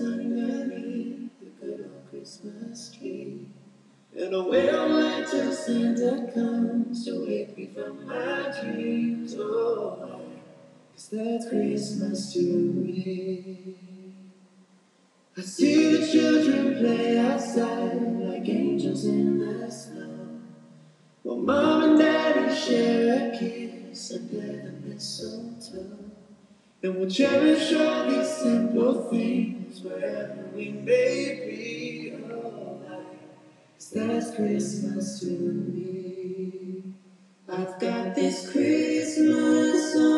underneath the good old Christmas tree. And a to Santa comes to wake me from my dreams. Oh, cause that's Christmas to me. I see the children play outside like angels in the snow. While mom and daddy share a kiss under the mistletoe. And we'll cherish all these simple things wherever we may be. Oh, that's Christmas to me. I've got this Christmas song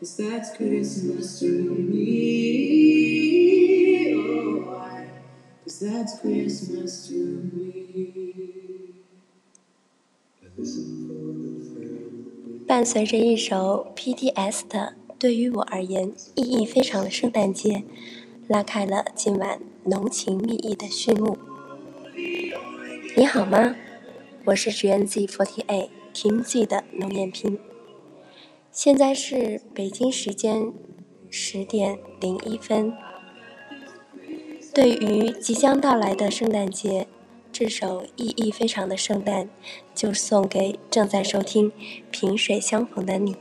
Cause that's Christmas to me. Oh, why? Cause that's Christmas to me. 伴随着一首 PTS 的《对于我而言意义非常的圣诞节》，拉开了今晚浓情蜜意的序幕。你好吗？我是 GNZ48 Team Z 的龙艳萍。现在是北京时间十点零一分。对于即将到来的圣诞节，这首意义非常的圣诞，就送给正在收听《萍水相逢》的你。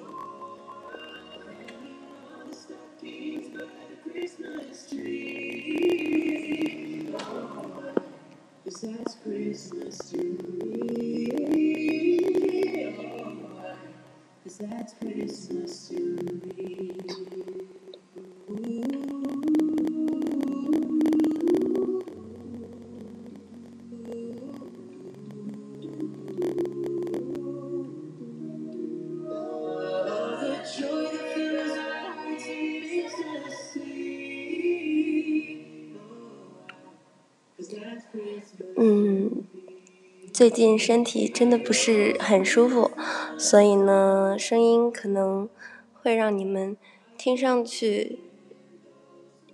最近身体真的不是很舒服，所以呢，声音可能会让你们听上去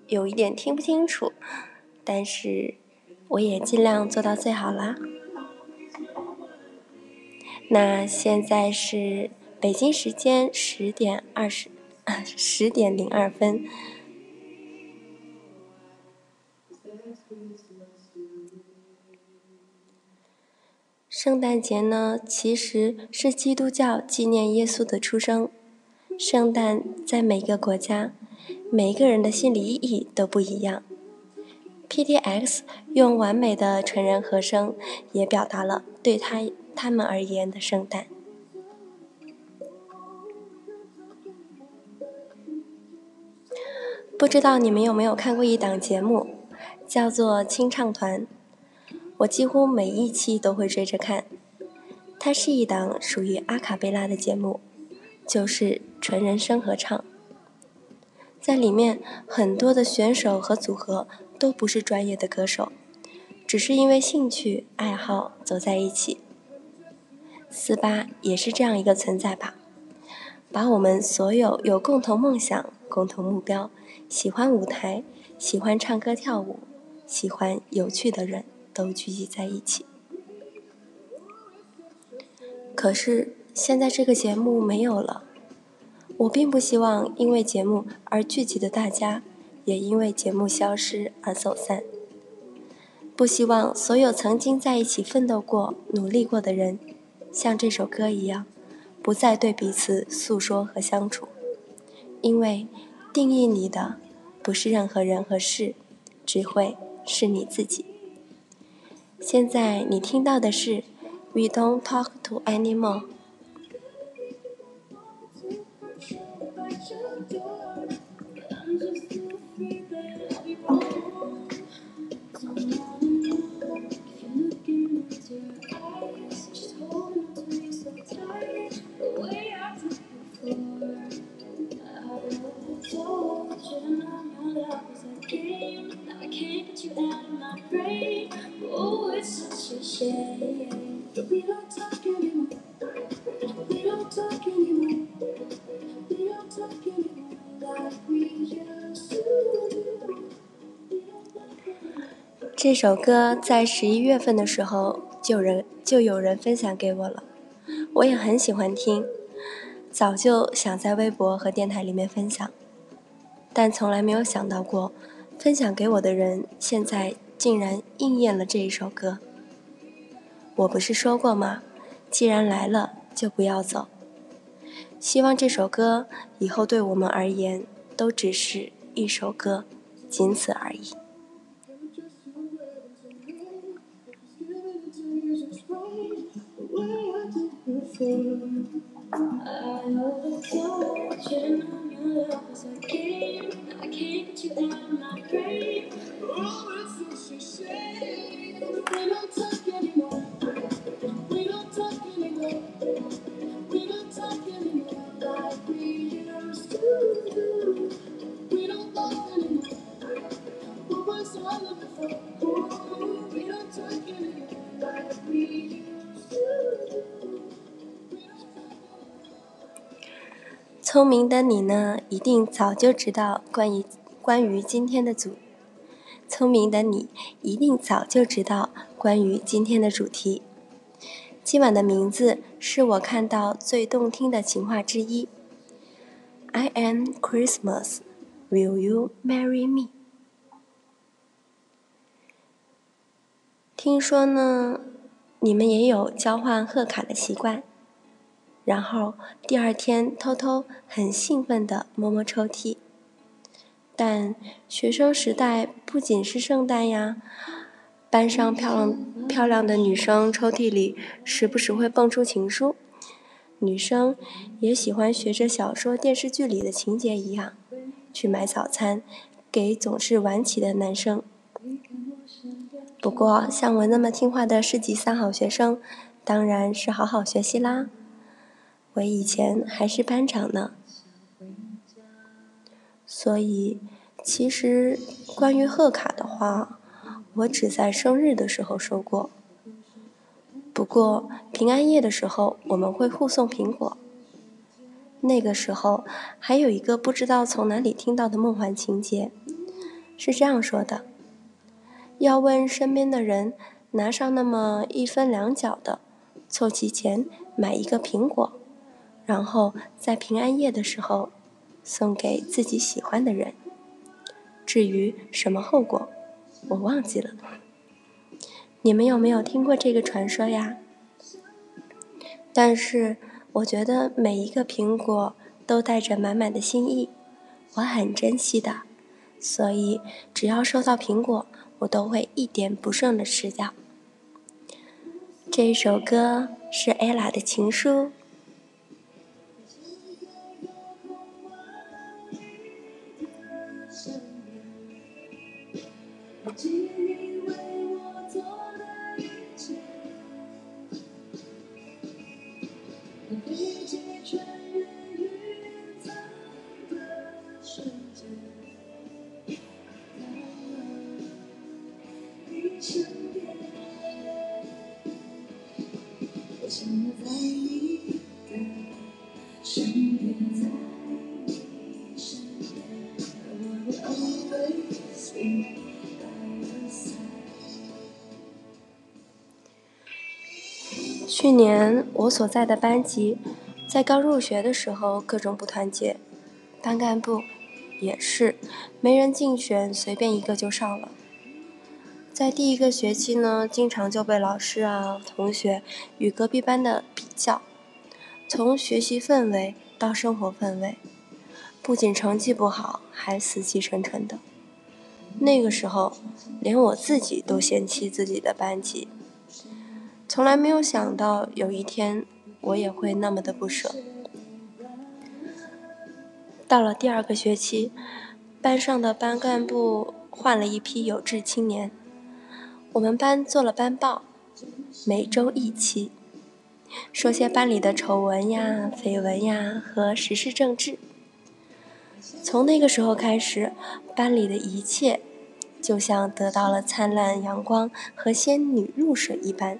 有一点听不清楚，但是我也尽量做到最好啦。那现在是北京时间十点二十，十点零二分。圣诞节呢，其实是基督教纪念耶稣的出生。圣诞在每个国家，每个人的心理意义都不一样。PTX 用完美的纯人和声，也表达了对他他们而言的圣诞。不知道你们有没有看过一档节目，叫做《清唱团》。我几乎每一期都会追着看。它是一档属于阿卡贝拉的节目，就是纯人声合唱。在里面，很多的选手和组合都不是专业的歌手，只是因为兴趣爱好走在一起。四八也是这样一个存在吧，把我们所有有共同梦想、共同目标、喜欢舞台、喜欢唱歌跳舞、喜欢有趣的人。都聚集在一起。可是现在这个节目没有了，我并不希望因为节目而聚集的大家，也因为节目消失而走散。不希望所有曾经在一起奋斗过、努力过的人，像这首歌一样，不再对彼此诉说和相处，因为定义你的不是任何人和事，只会是你自己。现在你听到的是《We Don't Talk to Anymore》。这首歌在十一月份的时候就人就有人分享给我了，我也很喜欢听，早就想在微博和电台里面分享，但从来没有想到过，分享给我的人现在竟然应验了这一首歌。我不是说过吗？既然来了，就不要走。希望这首歌以后对我们而言都只是一首歌，仅此而已。聪明的你呢，一定早就知道关于关于今天的主。聪明的你一定早就知道关于今天的主题。今晚的名字是我看到最动听的情话之一。I am Christmas, will you marry me？听说呢，你们也有交换贺卡的习惯。然后第二天偷偷很兴奋地摸摸抽屉，但学生时代不仅是圣诞呀，班上漂亮漂亮的女生抽屉里时不时会蹦出情书，女生也喜欢学着小说、电视剧里的情节一样，去买早餐给总是晚起的男生。不过像我那么听话的市级三好学生，当然是好好学习啦。我以前还是班长呢，所以其实关于贺卡的话，我只在生日的时候收过。不过平安夜的时候我们会互送苹果。那个时候还有一个不知道从哪里听到的梦幻情节，是这样说的：要问身边的人拿上那么一分两角的，凑齐钱买一个苹果。然后在平安夜的时候，送给自己喜欢的人。至于什么后果，我忘记了。你们有没有听过这个传说呀？但是我觉得每一个苹果都带着满满的心意，我很珍惜的。所以只要收到苹果，我都会一点不剩的吃掉。这首歌是 ella 的情书。去我所在的班级，在刚入学的时候各种不团结，班干部也是没人竞选，随便一个就上了。在第一个学期呢，经常就被老师啊、同学与隔壁班的比较，从学习氛围到生活氛围，不仅成绩不好，还死气沉沉的。那个时候，连我自己都嫌弃自己的班级。从来没有想到有一天我也会那么的不舍。到了第二个学期，班上的班干部换了一批有志青年，我们班做了班报，每周一期，说些班里的丑闻呀、绯闻呀和时事政治。从那个时候开始，班里的一切就像得到了灿烂阳光和仙女入水一般。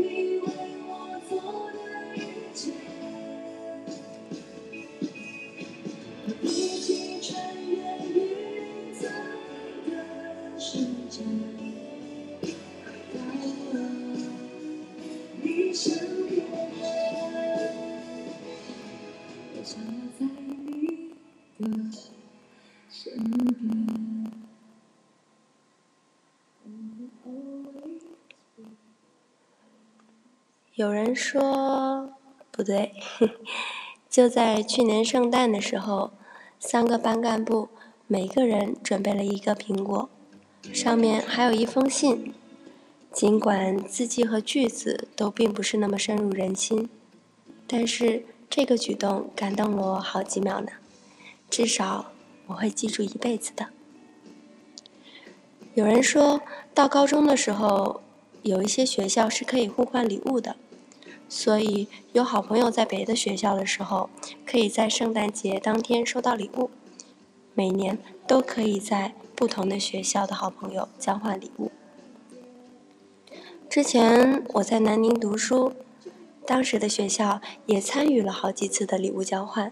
有人说不对，就在去年圣诞的时候，三个班干部每个人准备了一个苹果，上面还有一封信。尽管字迹和句子都并不是那么深入人心，但是这个举动感动了我好几秒呢，至少我会记住一辈子的。有人说到高中的时候，有一些学校是可以互换礼物的。所以，有好朋友在别的学校的时候，可以在圣诞节当天收到礼物。每年都可以在不同的学校的好朋友交换礼物。之前我在南宁读书，当时的学校也参与了好几次的礼物交换。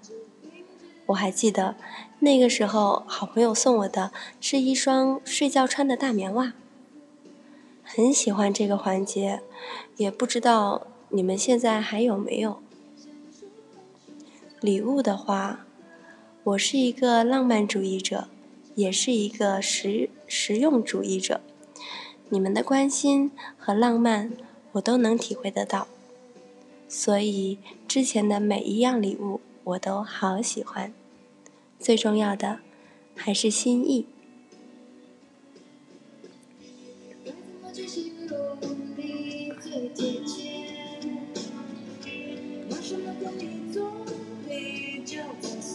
我还记得那个时候，好朋友送我的是一双睡觉穿的大棉袜。很喜欢这个环节，也不知道。你们现在还有没有礼物的话？我是一个浪漫主义者，也是一个实实用主义者。你们的关心和浪漫，我都能体会得到。所以之前的每一样礼物，我都好喜欢。最重要的还是心意。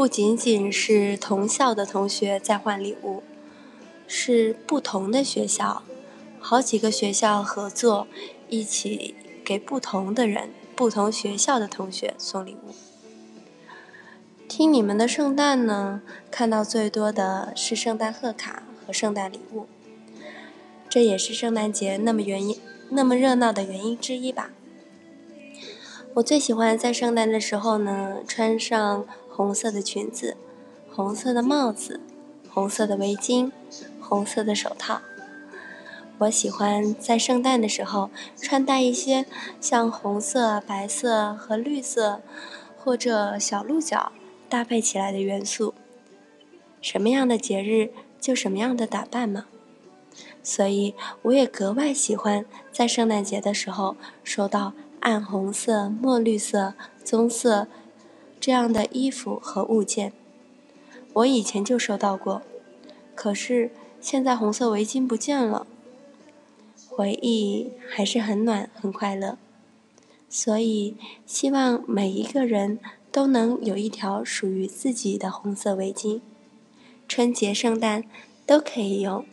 不仅仅是同校的同学在换礼物，是不同的学校，好几个学校合作，一起给不同的人、不同学校的同学送礼物。听你们的圣诞呢，看到最多的是圣诞贺卡和圣诞礼物，这也是圣诞节那么原因、那么热闹的原因之一吧。我最喜欢在圣诞的时候呢，穿上红色的裙子、红色的帽子、红色的围巾、红色的手套。我喜欢在圣诞的时候穿戴一些像红色、白色和绿色，或者小鹿角。搭配起来的元素，什么样的节日就什么样的打扮嘛。所以我也格外喜欢在圣诞节的时候收到暗红色、墨绿色、棕色这样的衣服和物件。我以前就收到过，可是现在红色围巾不见了。回忆还是很暖很快乐，所以希望每一个人。都能有一条属于自己的红色围巾，春节、圣诞都可以用。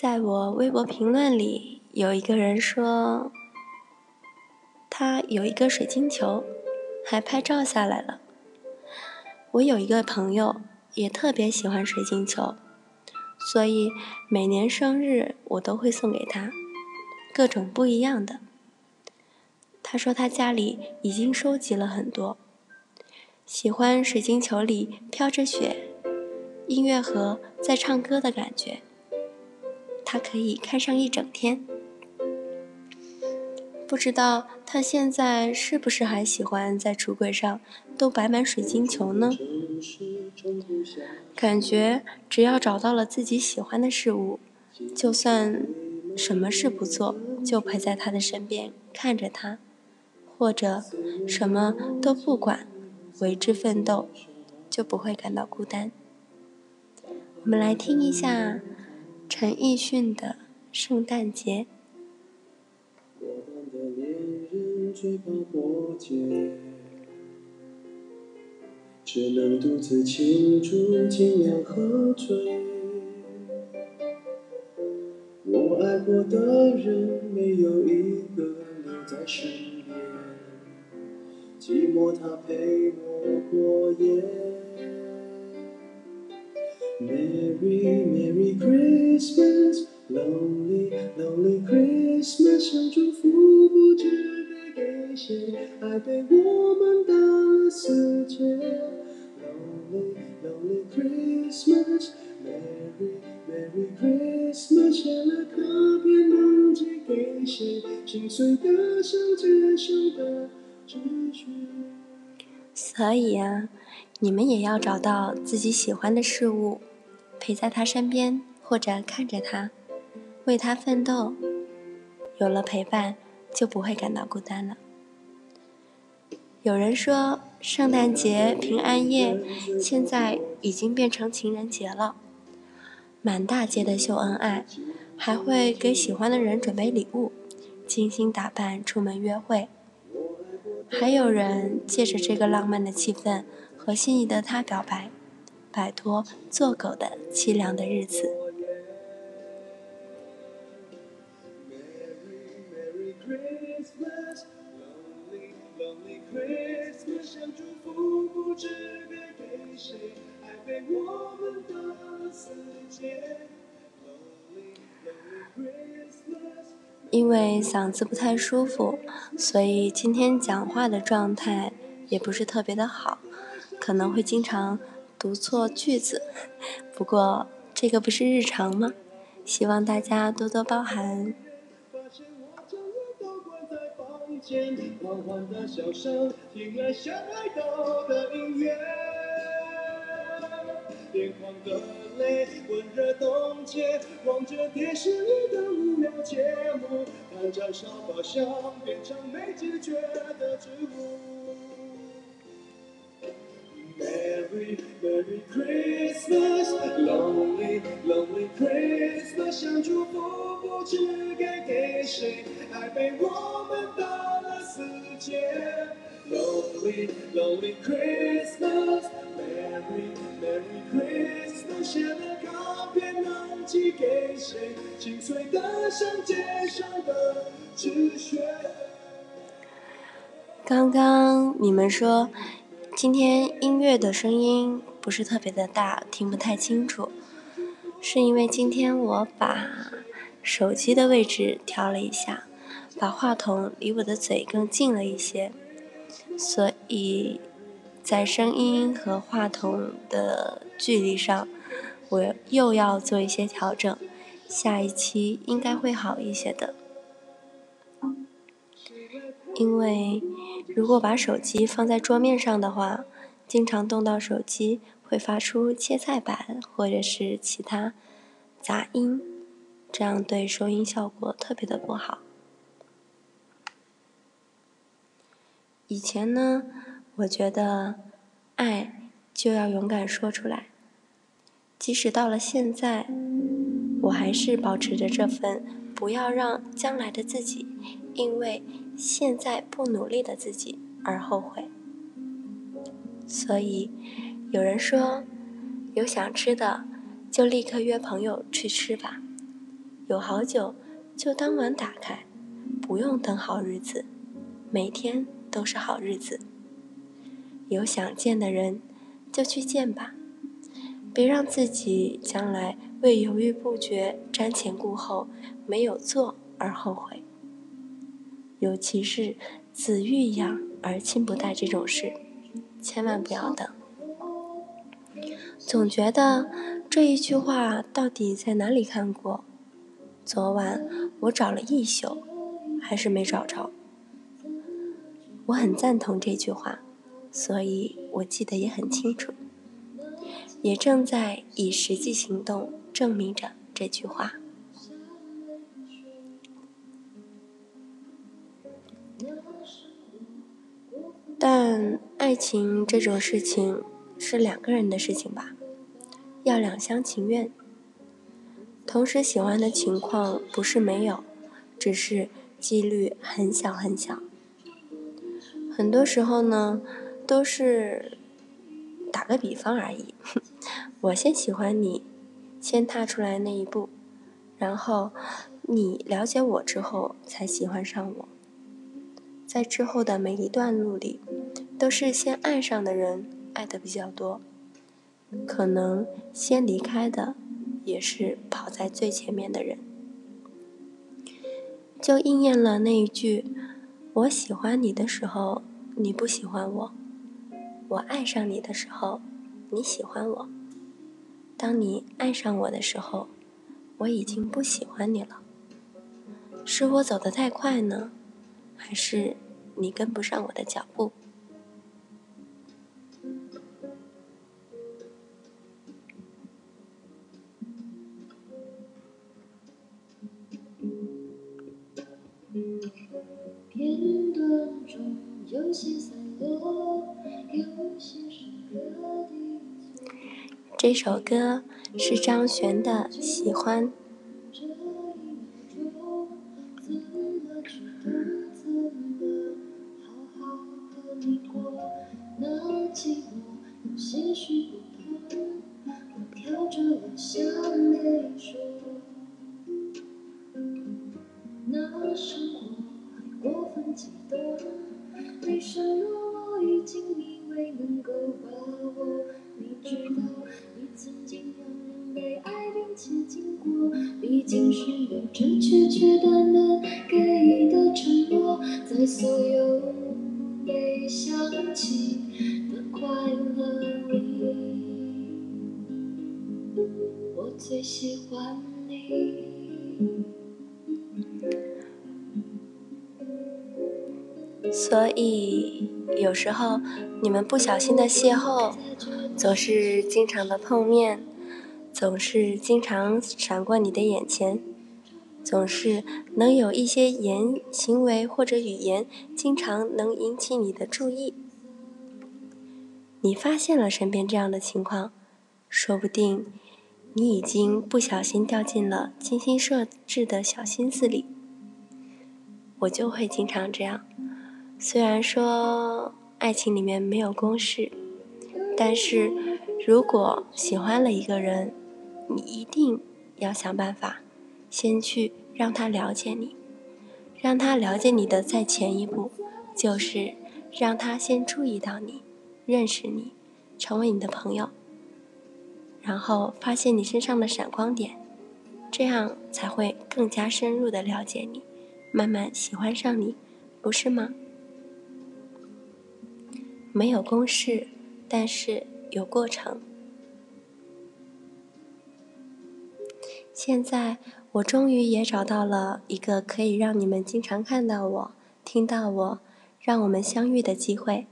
在我微博评论里，有一个人说，他有一个水晶球，还拍照下来了。我有一个朋友，也特别喜欢水晶球，所以每年生日我都会送给他，各种不一样的。他说他家里已经收集了很多，喜欢水晶球里飘着雪，音乐盒在唱歌的感觉，他可以看上一整天。不知道他现在是不是还喜欢在橱柜上都摆满水晶球呢？感觉只要找到了自己喜欢的事物，就算什么事不做，就陪在他的身边看着他，或者什么都不管，为之奋斗，就不会感到孤单。我们来听一下陈奕迅的《圣诞节》。只能独自庆祝，尽量喝醉。我爱过的人没有一个留在身边，寂寞它陪我过夜。Merry Merry Christmas, Lonely Lonely Christmas，想祝福不知该给谁，爱被我们打了死结。Lonely Lonely Christmas, Merry Merry Christmas，写了卡片能寄给谁？心碎的像街上的纸屑。所以啊，你们也要找到自己喜欢的事物，陪在他身边，或者看着他，为他奋斗。有了陪伴，就不会感到孤单了。有人说，圣诞节、平安夜现在已经变成情人节了，满大街的秀恩爱，还会给喜欢的人准备礼物，精心打扮出门约会。还有人借着这个浪漫的气氛和心仪的他表白，摆脱做狗的凄凉的日子。因为嗓子不太舒服所以今天讲话的状态也不是特别的好可能会经常读错句子。不过这个不是日常吗？希望大家多多包涵。眼眶的泪温热冻结，望着电视里的无聊节目，看着烧烤香变成没知觉的植物。Merry Merry Christmas, Lonely Lonely Christmas，想祝福不知该给谁，爱被我们打了死结。Lonely Lonely Christmas, Merry Merry Christmas，写了卡片能寄给谁？心碎的像街上的纸屑。刚刚你们说今天音乐的声音不是特别的大，听不太清楚，是因为今天我把手机的位置调了一下，把话筒离我的嘴更近了一些，所以在声音和话筒的距离上，我又要做一些调整，下一期应该会好一些的。因为如果把手机放在桌面上的话，经常动到手机会发出切菜板或者是其他杂音，这样对收音效果特别的不好。以前呢，我觉得爱就要勇敢说出来，即使到了现在，我还是保持着这份不要让将来的自己因为现在不努力的自己而后悔。所以，有人说，有想吃的就立刻约朋友去吃吧，有好酒就当晚打开，不用等好日子，每天都是好日子。有想见的人就去见吧，别让自己将来为犹豫不决、瞻前顾后没有做而后悔。尤其是子欲养而亲不待这种事，千万不要等。总觉得这一句话到底在哪里看过？昨晚我找了一宿，还是没找着。我很赞同这句话，所以我记得也很清楚，也正在以实际行动证明着这句话。但爱情这种事情是两个人的事情吧，要两厢情愿。同时喜欢的情况不是没有，只是几率很小很小。很多时候呢，都是打个比方而已。我先喜欢你，先踏出来那一步，然后你了解我之后才喜欢上我。在之后的每一段路里，都是先爱上的人爱的比较多，可能先离开的。也是跑在最前面的人，就应验了那一句：“我喜欢你的时候，你不喜欢我；我爱上你的时候，你喜欢我。当你爱上我的时候，我已经不喜欢你了。是我走得太快呢，还是你跟不上我的脚步？”这首歌是张悬的《喜欢》。那寂寞有些许不同我挑着留下没说那生活还过分激动你是我所以，有时候你们不小心的邂逅，总是经常的碰面，总是经常闪过你的眼前，总是能有一些言行为或者语言，经常能引起你的注意。你发现了身边这样的情况，说不定你已经不小心掉进了精心设置的小心思里。我就会经常这样。虽然说爱情里面没有公式，但是如果喜欢了一个人，你一定要想办法，先去让他了解你，让他了解你的再前一步，就是让他先注意到你，认识你，成为你的朋友，然后发现你身上的闪光点，这样才会更加深入的了解你，慢慢喜欢上你，不是吗？没有公式，但是有过程。现在我终于也找到了一个可以让你们经常看到我、听到我、让我们相遇的机会。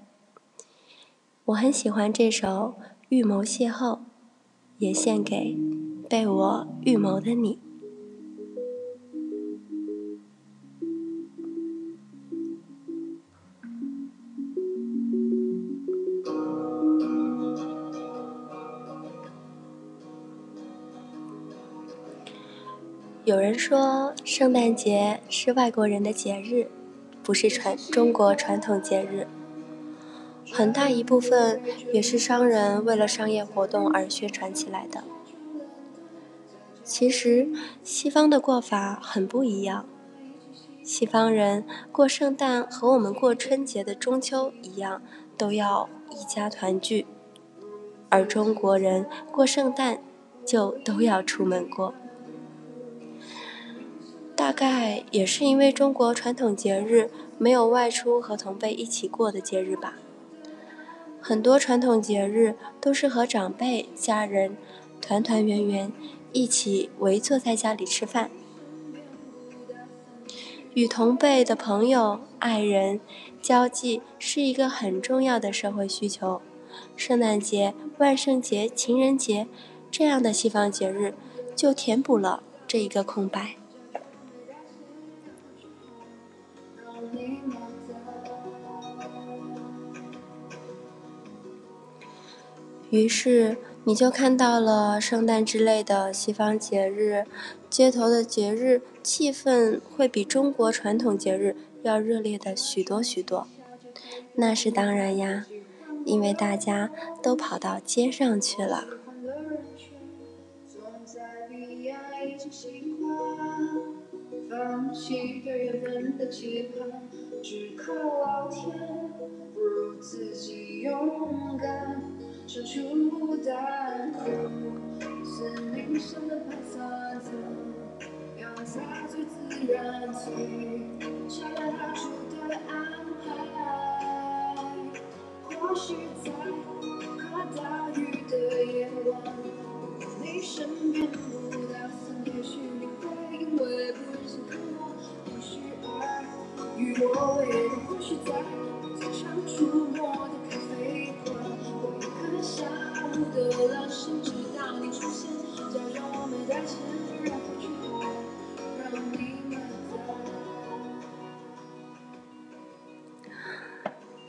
我很喜欢这首《预谋邂逅》，也献给被我预谋的你。说，圣诞节是外国人的节日，不是传中国传统节日。很大一部分也是商人为了商业活动而宣传起来的。其实，西方的过法很不一样。西方人过圣诞和我们过春节的中秋一样，都要一家团聚；而中国人过圣诞就都要出门过。大概也是因为中国传统节日没有外出和同辈一起过的节日吧。很多传统节日都是和长辈、家人团团圆圆一起围坐在家里吃饭，与同辈的朋友、爱人交际是一个很重要的社会需求。圣诞节、万圣节、情人节这样的西方节日就填补了这一个空白。于是你就看到了圣诞之类的西方节日，街头的节日气氛会比中国传统节日要热烈的许多许多。那是当然呀，因为大家都跑到街上去了。只靠老天，不如自己勇敢，说出答案。是名声的盘算着，要在最自然、最恰到好处的安排。或许在看大雨的夜晚，如果你身边不打伞，也许你会因为不忍心看我。或许爱与我为的，或许在操场出没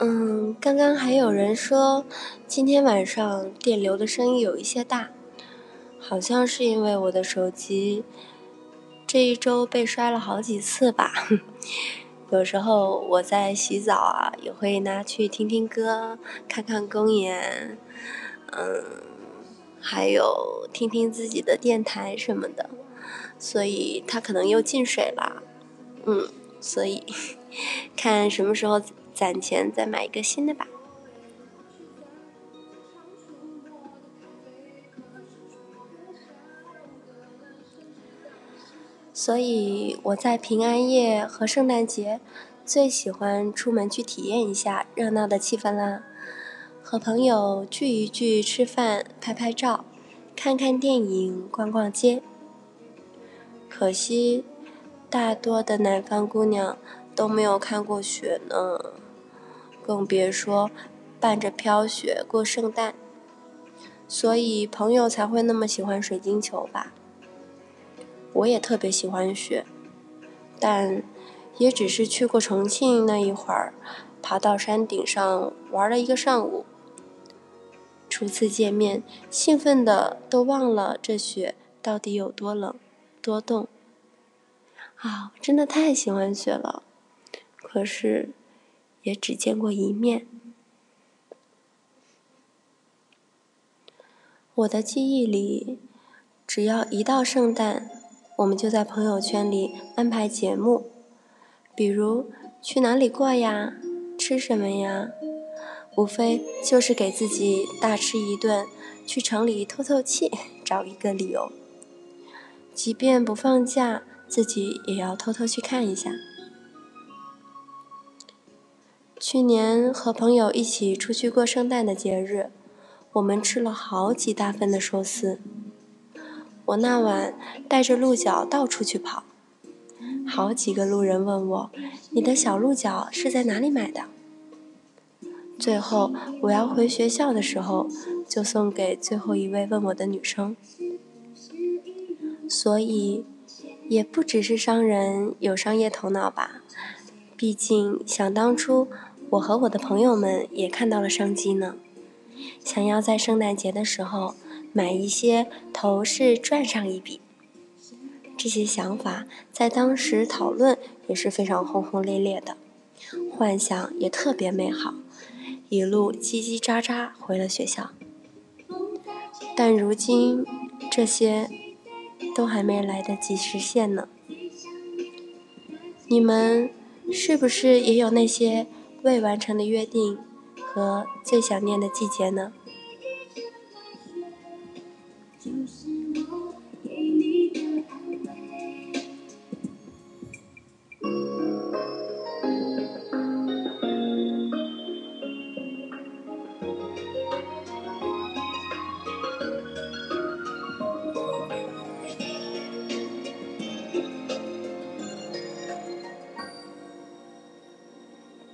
嗯，刚刚还有人说今天晚上电流的声音有一些大，好像是因为我的手机这一周被摔了好几次吧。有时候我在洗澡啊，也会拿去听听歌，看看公演，嗯，还有听听自己的电台什么的，所以它可能又进水了。嗯，所以 看什么时候攒钱再买一个新的吧。所以我在平安夜和圣诞节最喜欢出门去体验一下热闹的气氛啦，和朋友聚一聚、吃饭、拍拍照、看看电影、逛逛街。可惜，大多的南方姑娘都没有看过雪呢，更别说伴着飘雪过圣诞。所以朋友才会那么喜欢水晶球吧。我也特别喜欢雪，但也只是去过重庆那一会儿，爬到山顶上玩了一个上午。初次见面，兴奋的都忘了这雪到底有多冷、多冻。啊，真的太喜欢雪了，可是也只见过一面。我的记忆里，只要一到圣诞，我们就在朋友圈里安排节目，比如去哪里过呀，吃什么呀，无非就是给自己大吃一顿，去城里透透气，找一个理由。即便不放假，自己也要偷偷去看一下。去年和朋友一起出去过圣诞的节日，我们吃了好几大份的寿司。我那晚带着鹿角到处去跑，好几个路人问我：“你的小鹿角是在哪里买的？”最后我要回学校的时候，就送给最后一位问我的女生。所以，也不只是商人有商业头脑吧。毕竟想当初，我和我的朋友们也看到了商机呢，想要在圣诞节的时候。买一些头饰赚上一笔，这些想法在当时讨论也是非常轰轰烈烈的，幻想也特别美好，一路叽叽喳喳回了学校。但如今这些都还没来得及实现呢。你们是不是也有那些未完成的约定和最想念的季节呢？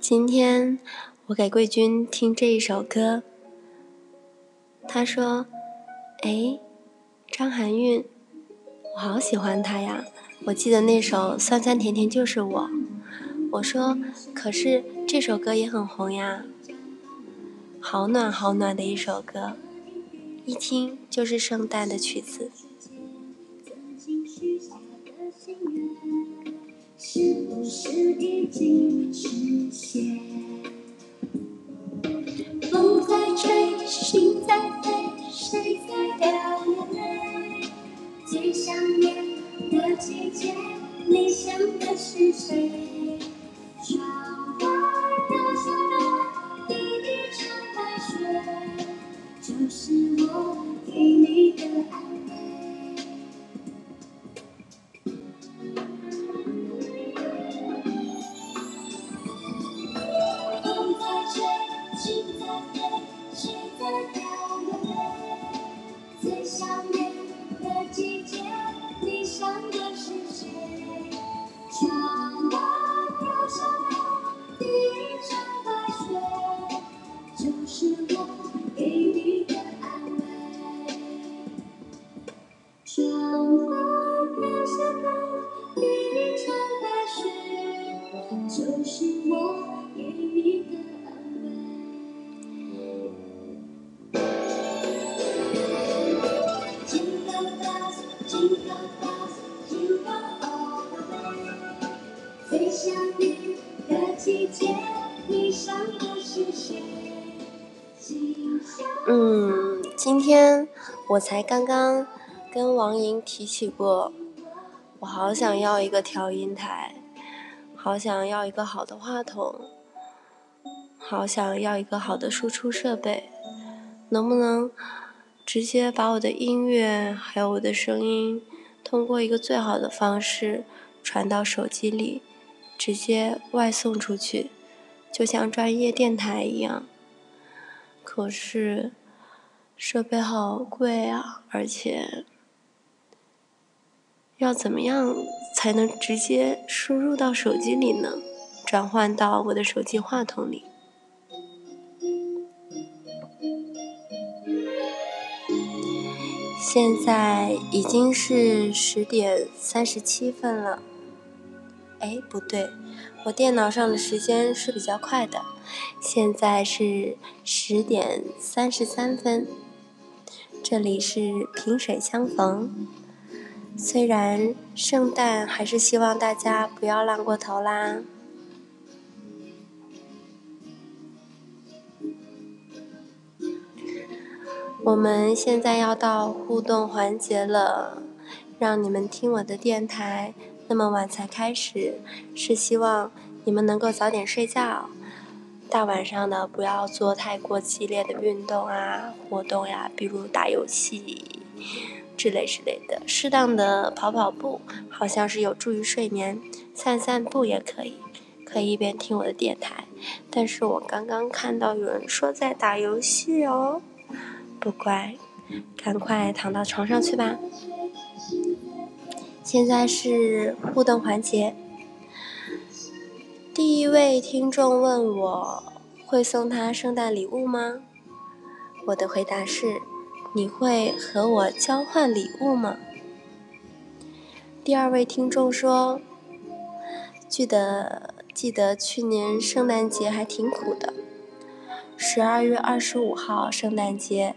今天我给贵军听这一首歌，他说：“哎，张含韵，我好喜欢她呀！我记得那首《酸酸甜甜就是我》。”我说：“可是这首歌也很红呀，好暖好暖的一首歌。”一听就是圣诞的曲子。是不是已经实现？风在吹，心在飞，谁在掉眼泪？最想念的季节，你想的是谁？窗外飘下的第一场白雪，就是我给你的爱。嗯，今天我才刚刚跟王莹提起过，我好想要一个调音台，好想要一个好的话筒，好想要一个好的输出设备，能不能直接把我的音乐还有我的声音，通过一个最好的方式传到手机里，直接外送出去，就像专业电台一样。可是，设备好贵啊，而且要怎么样才能直接输入到手机里呢？转换到我的手机话筒里。现在已经是十点三十七分了。哎，不对，我电脑上的时间是比较快的。现在是十点三十三分，这里是萍水相逢。虽然圣诞，还是希望大家不要浪过头啦。我们现在要到互动环节了，让你们听我的电台那么晚才开始，是希望你们能够早点睡觉。大晚上的不要做太过激烈的运动啊，活动呀，比如打游戏之类之类的。适当的跑跑步，好像是有助于睡眠。散散步也可以，可以一边听我的电台。但是我刚刚看到有人说在打游戏哦，不乖，赶快躺到床上去吧。现在是互动环节。第一位听众问我会送他圣诞礼物吗？我的回答是：你会和我交换礼物吗？第二位听众说：记得记得去年圣诞节还挺苦的，十二月二十五号圣诞节，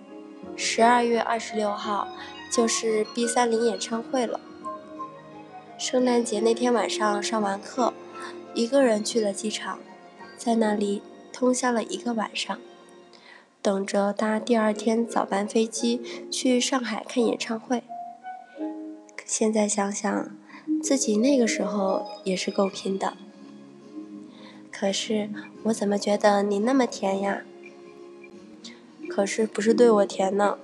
十二月二十六号就是 B 三零演唱会了。圣诞节那天晚上上完课。一个人去了机场，在那里通宵了一个晚上，等着搭第二天早班飞机去上海看演唱会。现在想想，自己那个时候也是够拼的。可是我怎么觉得你那么甜呀？可是不是对我甜呢？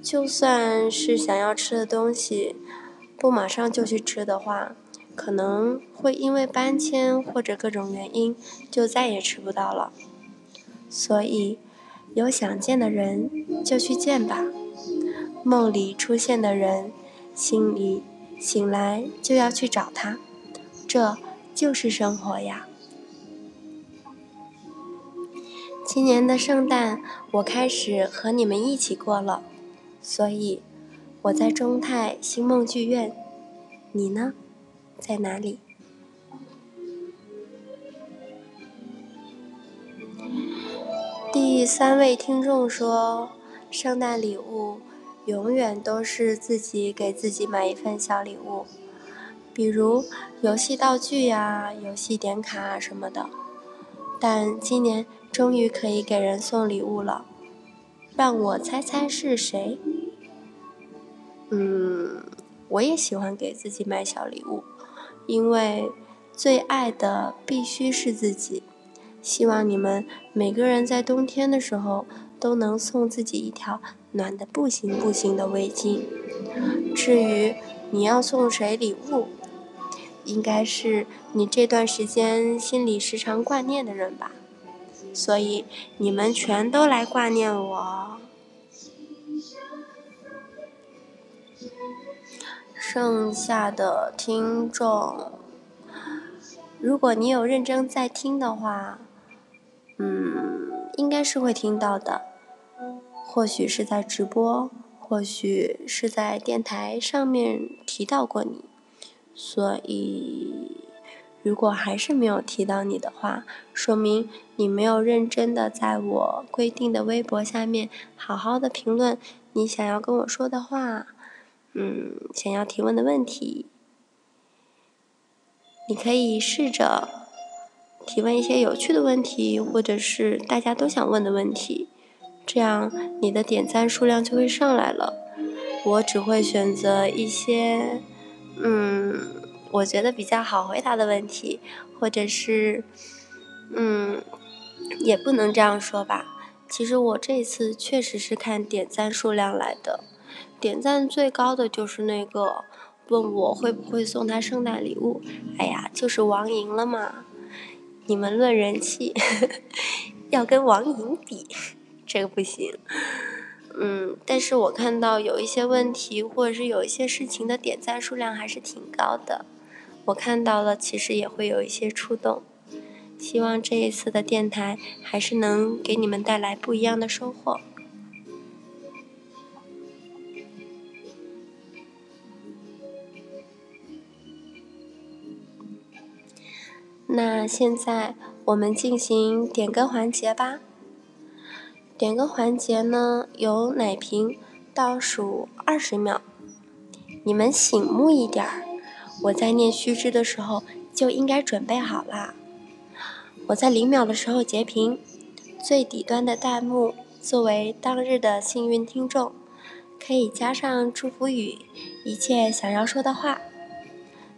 就算是想要吃的东西，不马上就去吃的话。可能会因为搬迁或者各种原因，就再也吃不到了。所以，有想见的人就去见吧。梦里出现的人，心里醒来就要去找他。这就是生活呀。今年的圣诞，我开始和你们一起过了。所以，我在中泰星梦剧院。你呢？在哪里？第三位听众说：“圣诞礼物永远都是自己给自己买一份小礼物，比如游戏道具呀、游戏点卡啊什么的。但今年终于可以给人送礼物了，让我猜猜是谁？嗯，我也喜欢给自己买小礼物，因为最爱的必须是自己。希望你们每个人在冬天的时候都能送自己一条暖的不行不行的围巾。至于你要送谁礼物，应该是你这段时间心里时常挂念的人吧。所以你们全都来挂念我。剩下的听众，如果你有认真在听的话，嗯，应该是会听到的。或许是在直播，或许是在电台上面提到过你，所以如果还是没有提到你的话，说明你没有认真的在我规定的微博下面好好的评论你想要跟我说的话。嗯，想要提问的问题，你可以试着提问一些有趣的问题，或者是大家都想问的问题，这样你的点赞数量就会上来了。我只会选择一些，嗯，我觉得比较好回答的问题，或者是，嗯，也不能这样说吧。其实我这次确实是看点赞数量来的。点赞最高的就是那个问我会不会送他圣诞礼物，哎呀，就是王莹了嘛。你们论人气，要跟王莹比，这个不行。嗯，但是我看到有一些问题或者是有一些事情的点赞数量还是挺高的，我看到了，其实也会有一些触动。希望这一次的电台还是能给你们带来不一样的收获。那现在我们进行点歌环节吧。点歌环节呢，由奶瓶倒数二十秒，你们醒目一点儿。我在念须知的时候就应该准备好啦。我在零秒的时候截屏，最底端的弹幕作为当日的幸运听众，可以加上祝福语，一切想要说的话。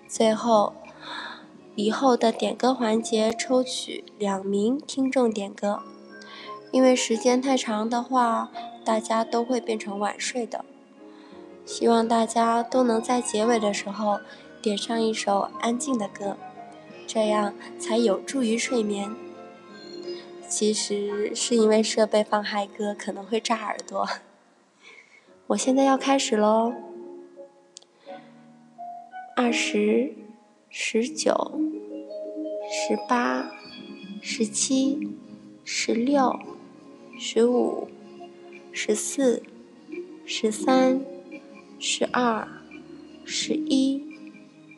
最后。以后的点歌环节抽取两名听众点歌，因为时间太长的话，大家都会变成晚睡的。希望大家都能在结尾的时候点上一首安静的歌，这样才有助于睡眠。其实是因为设备放嗨歌可能会炸耳朵。我现在要开始喽，二十。十九、十八、十七、十六、十五、十四、十三、十二、十一、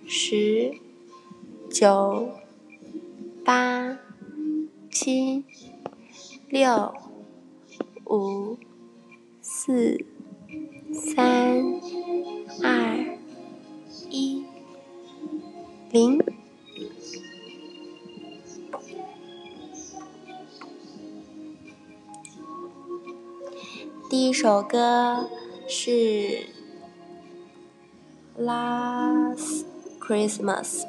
十、九、八、七、六、五、四、三、二、一。零。第一首歌是《Last Christmas》。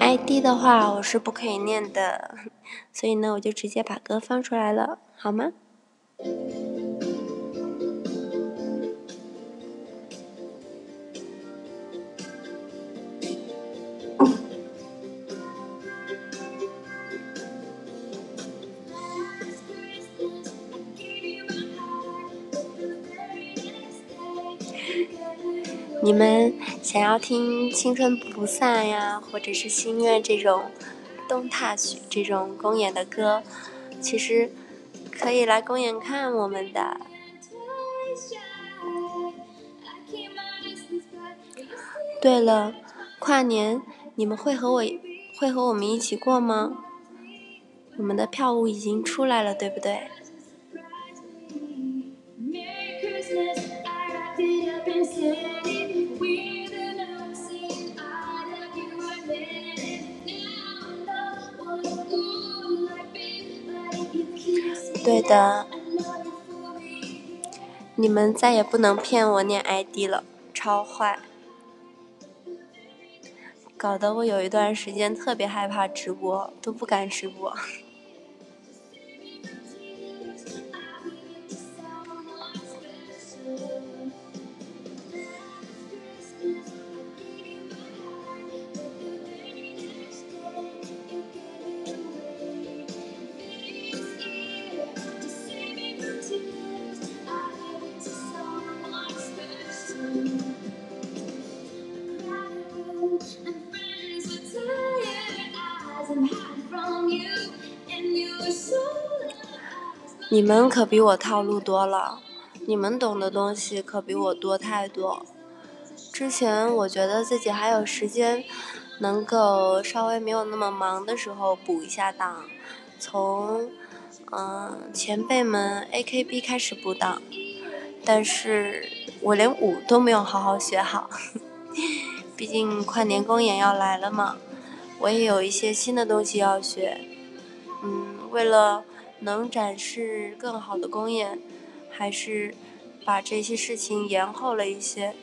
ID 的话，我是不可以念的，所以呢，我就直接把歌放出来了。好吗？你们想要听《青春不散》呀，或者是《心愿》这种动踏曲这种公演的歌，其实。可以来公园看我们的。对了，跨年你们会和我会和我们一起过吗？我们的票务已经出来了，对不对？对的，你们再也不能骗我念 ID 了，超坏，搞得我有一段时间特别害怕直播，都不敢直播。你们可比我套路多了，你们懂的东西可比我多太多。之前我觉得自己还有时间，能够稍微没有那么忙的时候补一下档，从嗯前辈们 AKB 开始补档，但是我连舞都没有好好学好，毕竟跨年公演要来了嘛，我也有一些新的东西要学，嗯，为了。能展示更好的公演，还是把这些事情延后了一些。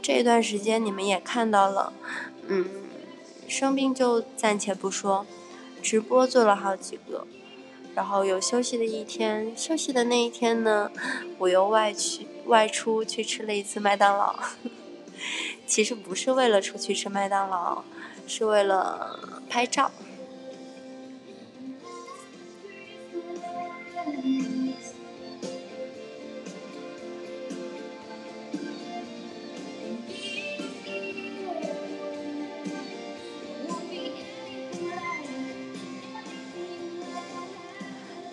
这段时间你们也看到了，嗯，生病就暂且不说，直播做了好几个，然后有休息的一天，休息的那一天呢，我又外去外出去吃了一次麦当劳。其实不是为了出去吃麦当劳，是为了拍照。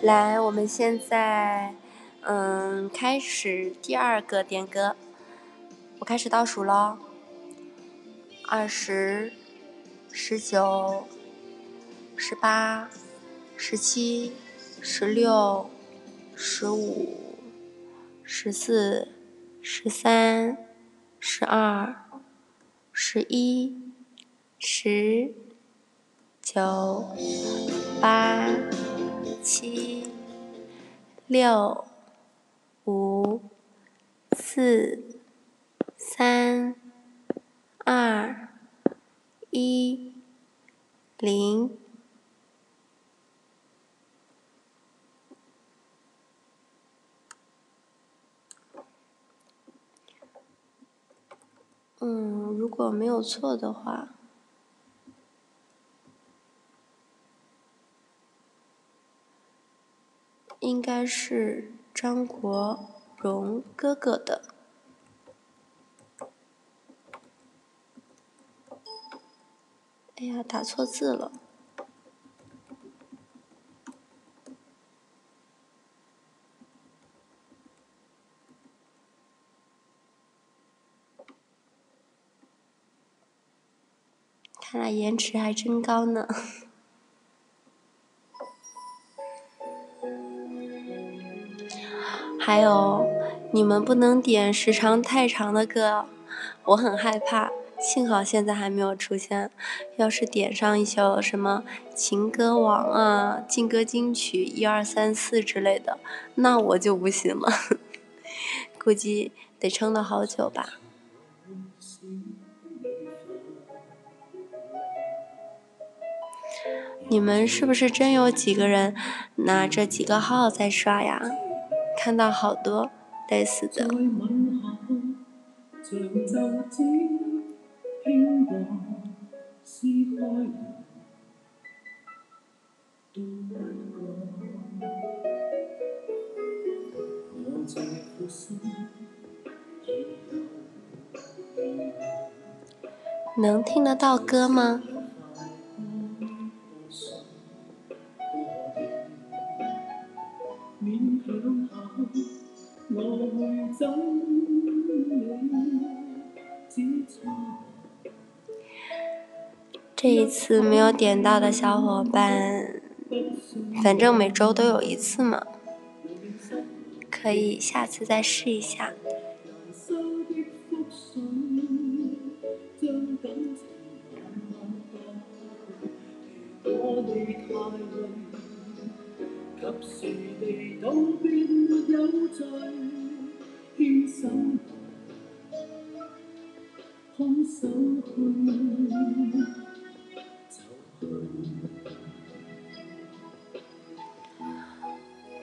来，我们现在，嗯，开始第二个点歌，我开始倒数喽，二十、十九、十八、十七、十六、十五、十四、十三、十二、十一、十、九、八。七、六、五、四、三、二、一、零。嗯，如果没有错的话。应该是张国荣哥哥的。哎呀，打错字了。看来延迟还真高呢。还有，你们不能点时长太长的歌，我很害怕。幸好现在还没有出现，要是点上一首什么情歌王啊、劲歌金曲一二三四之类的，那我就不行了，估计得撑到好久吧。你们是不是真有几个人拿着几个号在刷呀？看到好多类似的。能听得到歌吗？这一次没有点到的小伙伴，反正每周都有一次嘛，可以下次再试一下。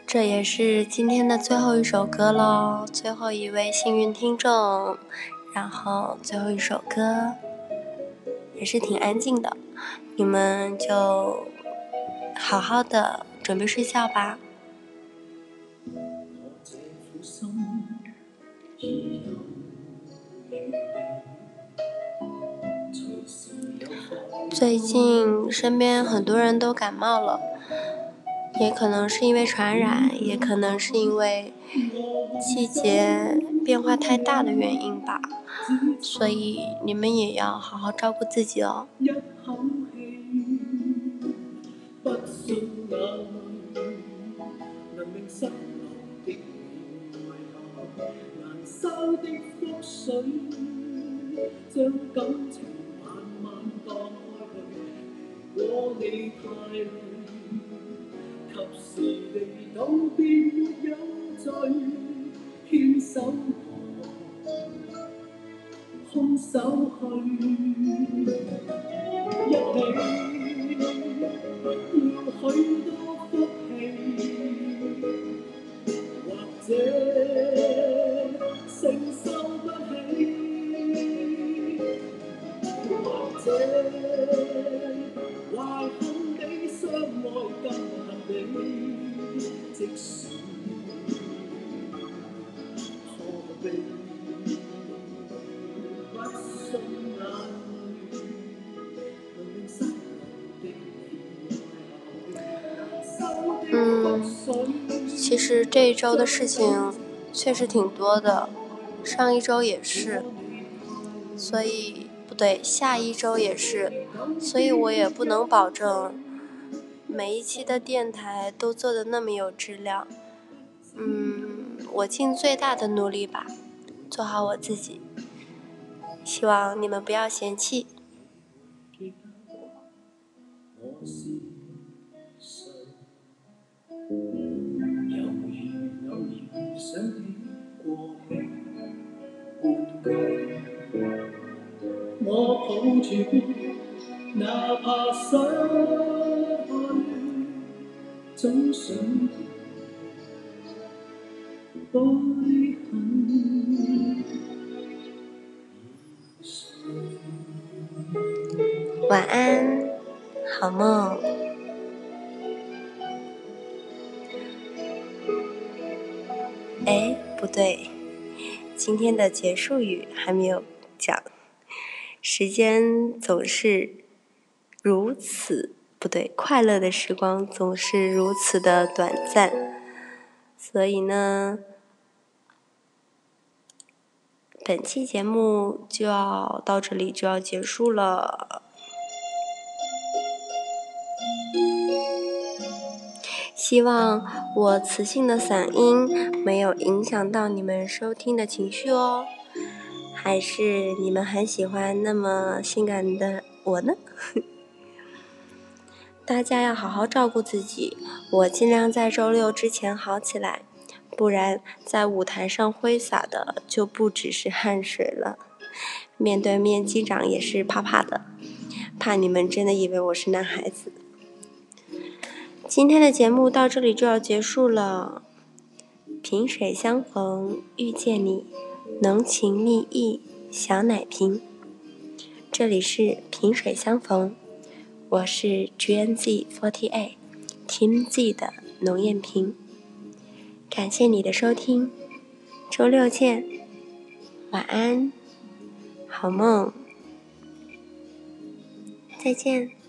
这也是今天的最后一首歌喽，最后一位幸运听众，然后最后一首歌也是挺安静的，你们就好好的准备睡觉吧。最近身边很多人都感冒了。也可能是因为传染，也可能是因为季节变化太大的原因吧，所以你们也要好好照顾自己哦。及时地道别没有罪，牵手空手去，一起要许多福气，或者嗯，其实这一周的事情确实挺多的，上一周也是，所以不对，下一周也是，所以我也不能保证。每一期的电台都做的那么有质量，嗯，我尽最大的努力吧，做好我自己，希望你们不要嫌弃。哪怕总想晚安，好梦。哎，不对，今天的结束语还没有讲。时间总是如此。不对，快乐的时光总是如此的短暂，所以呢，本期节目就要到这里就要结束了。希望我磁性的嗓音没有影响到你们收听的情绪哦，还是你们很喜欢那么性感的我呢？大家要好好照顾自己，我尽量在周六之前好起来，不然在舞台上挥洒的就不只是汗水了。面对面击掌也是怕怕的，怕你们真的以为我是男孩子。今天的节目到这里就要结束了，萍水相逢遇见你，浓情蜜意小奶瓶。这里是萍水相逢。我是 GNZ48 Team Z 的龙艳萍，感谢你的收听，周六见，晚安，好梦，再见。